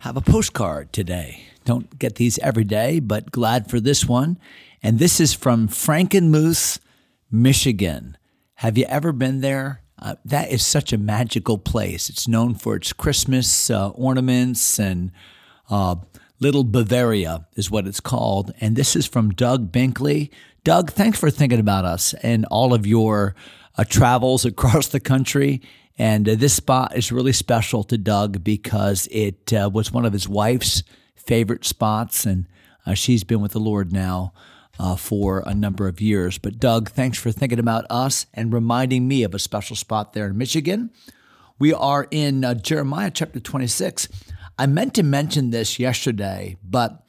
have a postcard today. Don't get these every day, but glad for this one. And this is from Frankenmuth, Michigan. Have you ever been there? Uh, that is such a magical place. It's known for its Christmas uh, ornaments and uh, Little Bavaria is what it's called. And this is from Doug Binkley. Doug, thanks for thinking about us and all of your uh, travels across the country and uh, this spot is really special to Doug because it uh, was one of his wife's favorite spots, and uh, she's been with the Lord now uh, for a number of years. But Doug, thanks for thinking about us and reminding me of a special spot there in Michigan. We are in uh, Jeremiah chapter 26. I meant to mention this yesterday, but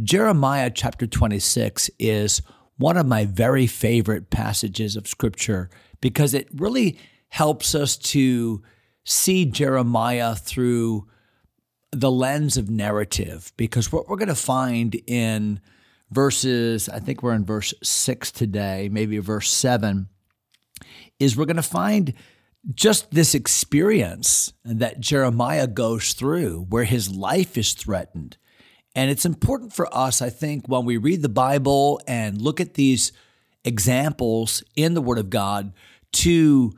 Jeremiah chapter 26 is one of my very favorite passages of scripture because it really helps us to see Jeremiah through the lens of narrative because what we're going to find in verses, I think we're in verse six today, maybe verse seven, is we're going to find just this experience that Jeremiah goes through where his life is threatened. And it's important for us, I think, when we read the Bible and look at these examples in the Word of God to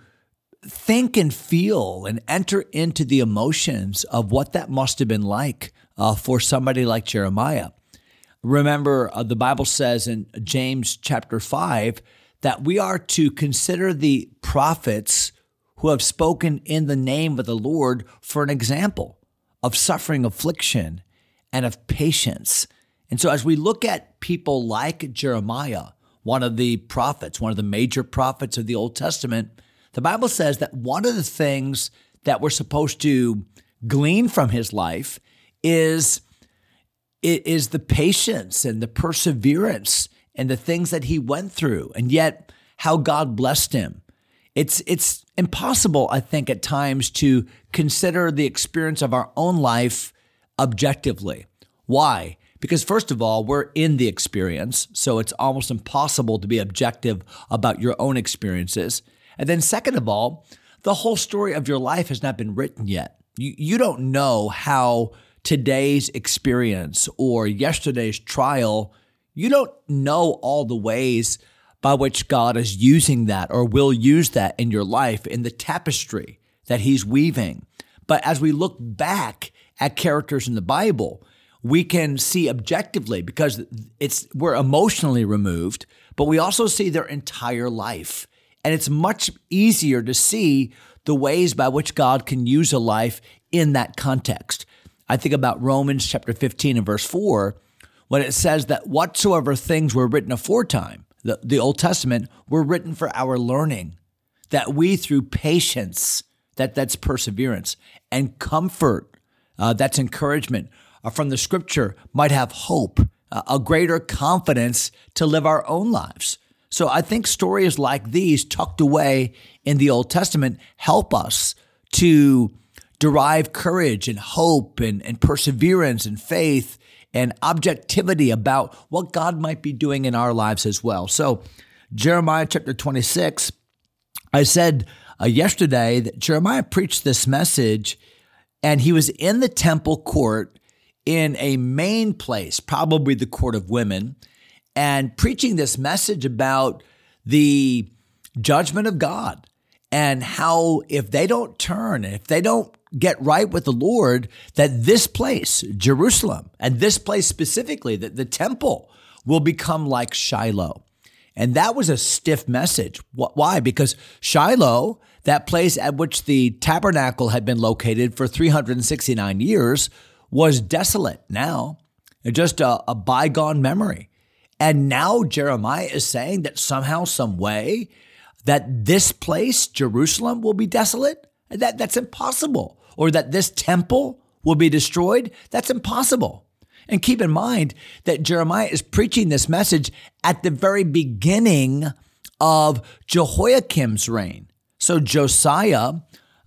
think and feel and enter into the emotions of what that must have been like uh, for somebody like Jeremiah. Remember, uh, the Bible says in James chapter 5 that we are to consider the prophets who have spoken in the name of the Lord for an example of suffering, affliction, and of patience. And so, as we look at people like Jeremiah, one of the prophets, one of the major prophets of the Old Testament, the Bible says that one of the things that we're supposed to glean from his life is is the patience and the perseverance and the things that he went through and yet how God blessed him. It's it's impossible I think at times to consider the experience of our own life objectively. Why? Because first of all, we're in the experience, so it's almost impossible to be objective about your own experiences. And then, second of all, the whole story of your life has not been written yet. You, you don't know how today's experience or yesterday's trial, you don't know all the ways by which God is using that or will use that in your life in the tapestry that He's weaving. But as we look back at characters in the Bible, we can see objectively because it's we're emotionally removed, but we also see their entire life. And it's much easier to see the ways by which God can use a life in that context. I think about Romans chapter 15 and verse 4, when it says that whatsoever things were written aforetime, the, the Old Testament, were written for our learning, that we through patience, that that's perseverance, and comfort, uh, that's encouragement uh, from the scripture, might have hope, uh, a greater confidence to live our own lives. So I think stories like these, tucked away in the Old Testament, help us to derive courage and hope and, and perseverance and faith and objectivity about what God might be doing in our lives as well. So, Jeremiah chapter 26, I said uh, yesterday that Jeremiah preached this message and he was in the temple court in a main place, probably the court of women and preaching this message about the judgment of God and how if they don't turn, if they don't get right with the Lord, that this place, Jerusalem, and this place specifically, that the temple will become like Shiloh. And that was a stiff message. Why? Because Shiloh, that place at which the tabernacle had been located for 369 years, was desolate now, just a, a bygone memory. And now Jeremiah is saying that somehow, some way, that this place, Jerusalem, will be desolate. That, that's impossible. Or that this temple will be destroyed? That's impossible. And keep in mind that Jeremiah is preaching this message at the very beginning of Jehoiakim's reign. So Josiah,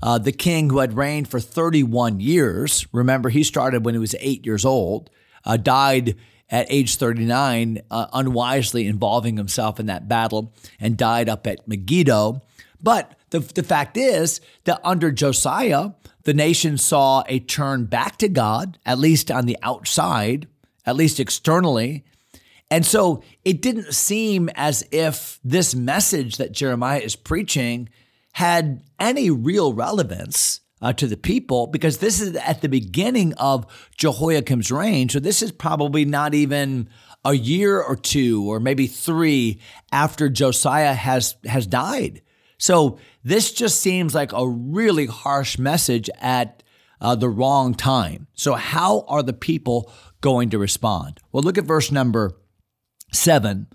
uh, the king who had reigned for 31 years, remember he started when he was eight years old, uh, died at age 39, uh, unwisely involving himself in that battle, and died up at Megiddo. But the, the fact is that under Josiah, the nation saw a turn back to God, at least on the outside, at least externally. And so it didn't seem as if this message that Jeremiah is preaching had any real relevance uh, to the people because this is at the beginning of Jehoiakim's reign. So this is probably not even a year or two or maybe three after Josiah has has died. So this just seems like a really harsh message at uh, the wrong time. So how are the people going to respond? Well, look at verse number seven.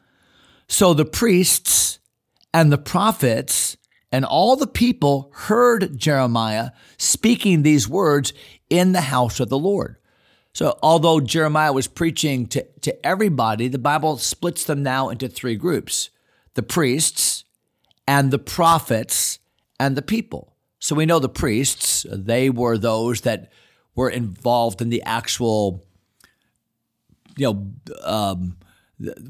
So the priests and the prophets and all the people heard Jeremiah speaking these words in the house of the Lord. So, although Jeremiah was preaching to, to everybody, the Bible splits them now into three groups the priests and the prophets and the people. So, we know the priests, they were those that were involved in the actual, you know, um,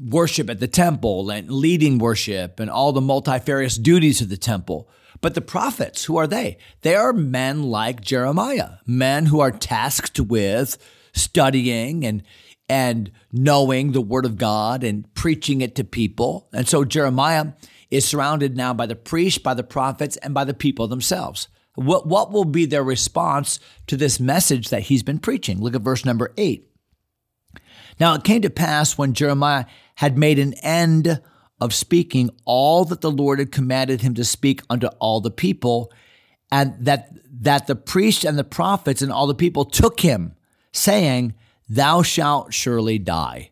worship at the temple and leading worship and all the multifarious duties of the temple. But the prophets, who are they? They are men like Jeremiah, men who are tasked with studying and and knowing the word of God and preaching it to people. And so Jeremiah is surrounded now by the priests, by the prophets, and by the people themselves. What, what will be their response to this message that he's been preaching? Look at verse number eight. Now it came to pass when Jeremiah had made an end of speaking all that the Lord had commanded him to speak unto all the people, and that that the priests and the prophets and all the people took him, saying, Thou shalt surely die.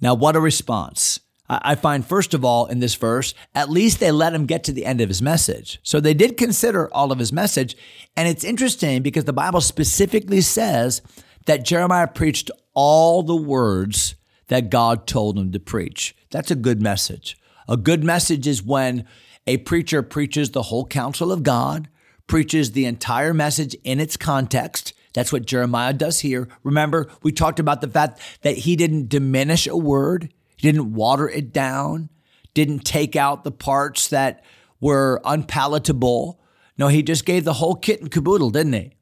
Now, what a response. I find, first of all, in this verse, at least they let him get to the end of his message. So they did consider all of his message. And it's interesting because the Bible specifically says that Jeremiah preached all the words that God told him to preach. That's a good message. A good message is when a preacher preaches the whole counsel of God, preaches the entire message in its context. That's what Jeremiah does here. Remember, we talked about the fact that he didn't diminish a word, he didn't water it down, didn't take out the parts that were unpalatable. No, he just gave the whole kit and caboodle, didn't he?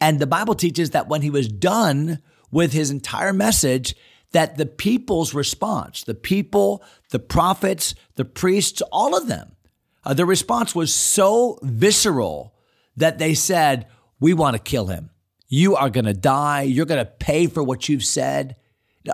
And the Bible teaches that when he was done with his entire message, that the people's response, the people, the prophets, the priests, all of them, uh, the response was so visceral that they said, We want to kill him. You are going to die. You're going to pay for what you've said.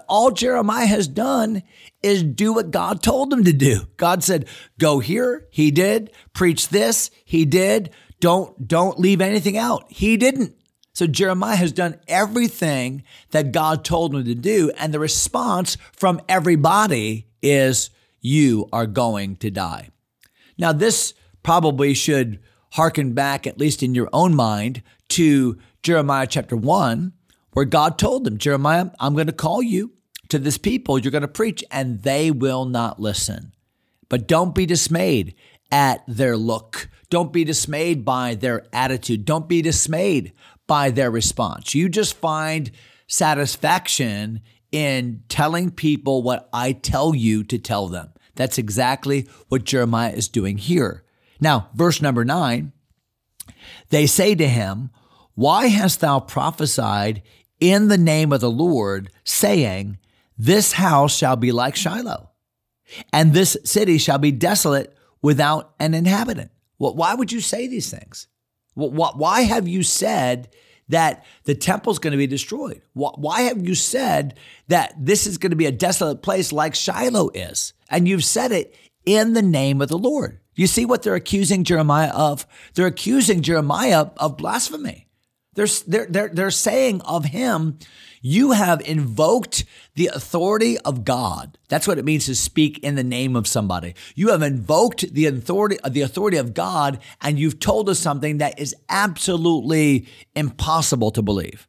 All Jeremiah has done is do what God told him to do. God said, "Go here." He did. Preach this. He did. Don't don't leave anything out. He didn't. So Jeremiah has done everything that God told him to do. And the response from everybody is, You are going to die. Now, this probably should hearken back, at least in your own mind, to Jeremiah chapter 1, where God told him, Jeremiah, I'm going to call you to this people. You're going to preach, and they will not listen. But don't be dismayed at their look. Don't be dismayed by their attitude. Don't be dismayed by their response. You just find satisfaction in telling people what I tell you to tell them. That's exactly what Jeremiah is doing here. Now, verse number nine, they say to him, Why hast thou prophesied in the name of the Lord, saying, This house shall be like Shiloh, and this city shall be desolate without an inhabitant? Well, why would you say these things? Why have you said that the temple's going to be destroyed? Why have you said that this is going to be a desolate place like Shiloh is? And you've said it in the name of the Lord. You see what they're accusing Jeremiah of? They're accusing Jeremiah of blasphemy. They're, they're, they're, they're saying of him, you have invoked the authority of God. That's what it means to speak in the name of somebody. You have invoked the authority, the authority of God, and you've told us something that is absolutely impossible to believe.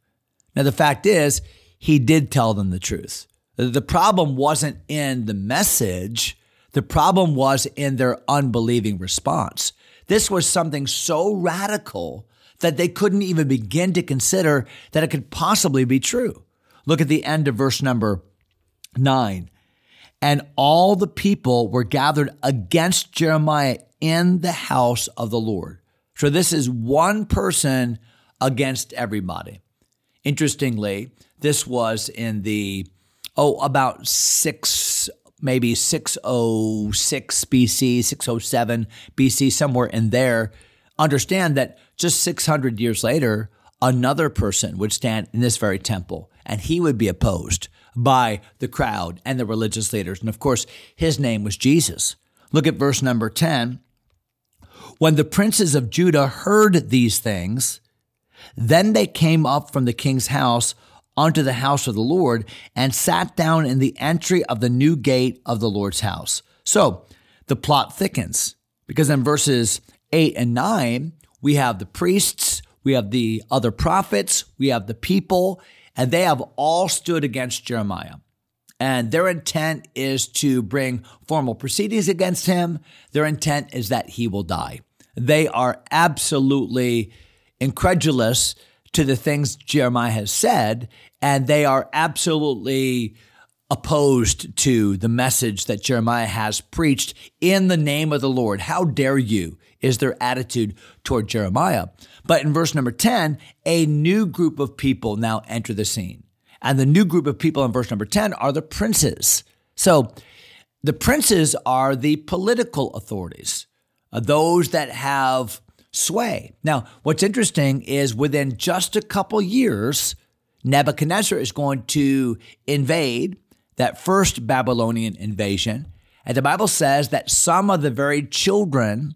Now, the fact is, he did tell them the truth. The problem wasn't in the message. The problem was in their unbelieving response. This was something so radical that they couldn't even begin to consider that it could possibly be true. Look at the end of verse number nine. And all the people were gathered against Jeremiah in the house of the Lord. So this is one person against everybody. Interestingly, this was in the, oh, about six, maybe 606 BC, 607 BC, somewhere in there. Understand that just 600 years later, another person would stand in this very temple and he would be opposed by the crowd and the religious leaders. And of course, his name was Jesus. Look at verse number 10. When the princes of Judah heard these things, then they came up from the king's house unto the house of the Lord and sat down in the entry of the new gate of the Lord's house. So the plot thickens because in verses 8 and 9, we have the priests, we have the other prophets, we have the people, and they have all stood against Jeremiah. And their intent is to bring formal proceedings against him. Their intent is that he will die. They are absolutely incredulous to the things Jeremiah has said, and they are absolutely opposed to the message that Jeremiah has preached in the name of the Lord. How dare you? Is their attitude toward Jeremiah. But in verse number 10, a new group of people now enter the scene. And the new group of people in verse number 10 are the princes. So the princes are the political authorities, uh, those that have sway. Now, what's interesting is within just a couple years, Nebuchadnezzar is going to invade that first Babylonian invasion. And the Bible says that some of the very children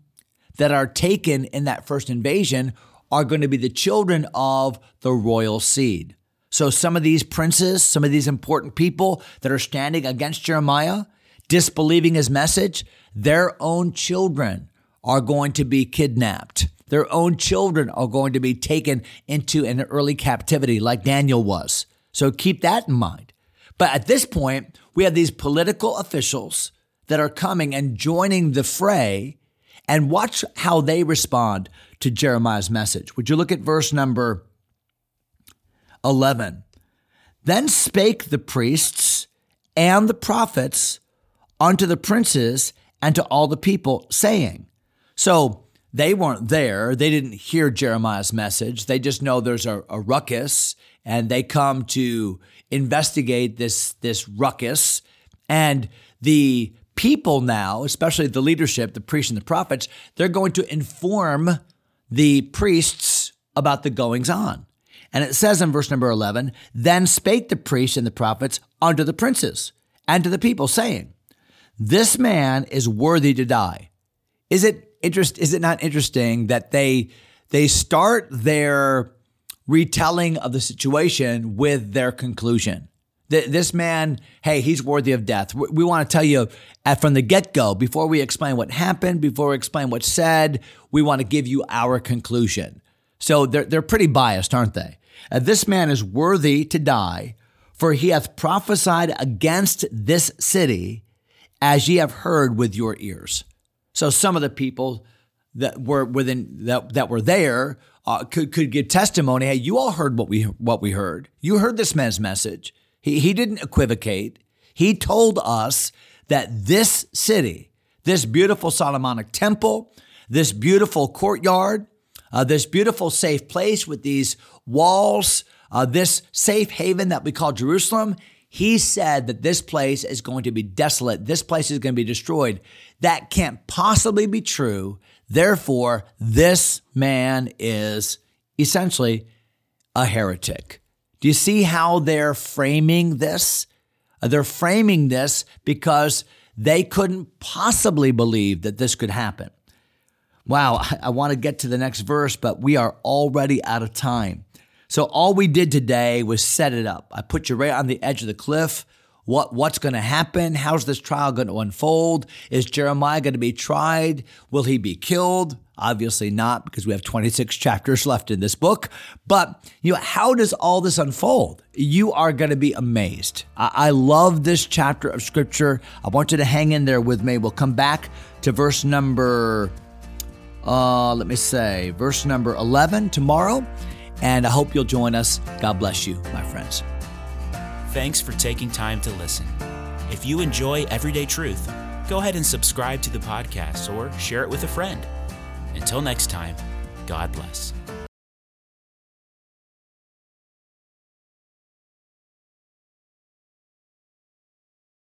that are taken in that first invasion are going to be the children of the royal seed. So some of these princes, some of these important people that are standing against Jeremiah, disbelieving his message, their own children are going to be kidnapped. Their own children are going to be taken into an early captivity like Daniel was. So keep that in mind. But at this point, we have these political officials that are coming and joining the fray and watch how they respond to Jeremiah's message. Would you look at verse number 11? Then spake the priests and the prophets unto the princes and to all the people, saying, So they weren't there. They didn't hear Jeremiah's message. They just know there's a, a ruckus and they come to investigate this, this ruckus. And the people now, especially the leadership, the priests and the prophets, they're going to inform the priests about the goings on. And it says in verse number 11, Then spake the priests and the prophets unto the princes and to the people, saying, This man is worthy to die. Is it interest? Is it not interesting that they they start their retelling of the situation with their conclusion? This man, hey, he's worthy of death. We want to tell you from the get go, before we explain what happened, before we explain what's said, we want to give you our conclusion. So they're, they're pretty biased, aren't they? Uh, this man is worthy to die, for he hath prophesied against this city, as ye have heard with your ears. So some of the people that were within that, that were there uh, could could give testimony. Hey, you all heard what we what we heard. You heard this man's message. He, he didn't equivocate. He told us that this city, this beautiful Solomonic temple, this beautiful courtyard, uh, this beautiful safe place with these walls, uh, this safe haven that we call Jerusalem, he said that this place is going to be desolate. This place is going to be destroyed. That can't possibly be true. Therefore, this man is essentially a heretic. Do you see how they're framing this? Uh, they're framing this because they couldn't possibly believe that this could happen. Wow, I want to get to the next verse, but we are already out of time. So all we did today was set it up. I put you right on the edge of the cliff. What what's going to happen? How's this trial going to unfold? Is Jeremiah going to be tried? Will he be killed? Obviously not, because we have 26 chapters left in this book. But you know, how does all this unfold? You are going to be amazed. I, I love this chapter of scripture. I want you to hang in there with me. We'll come back to verse number, uh, let me say, verse number 11 tomorrow. And I hope you'll join us. God bless you, my friends. Thanks for taking time to listen. If you enjoy Everyday Truth, go ahead and subscribe to the podcast or share it with a friend. Until next time, God bless.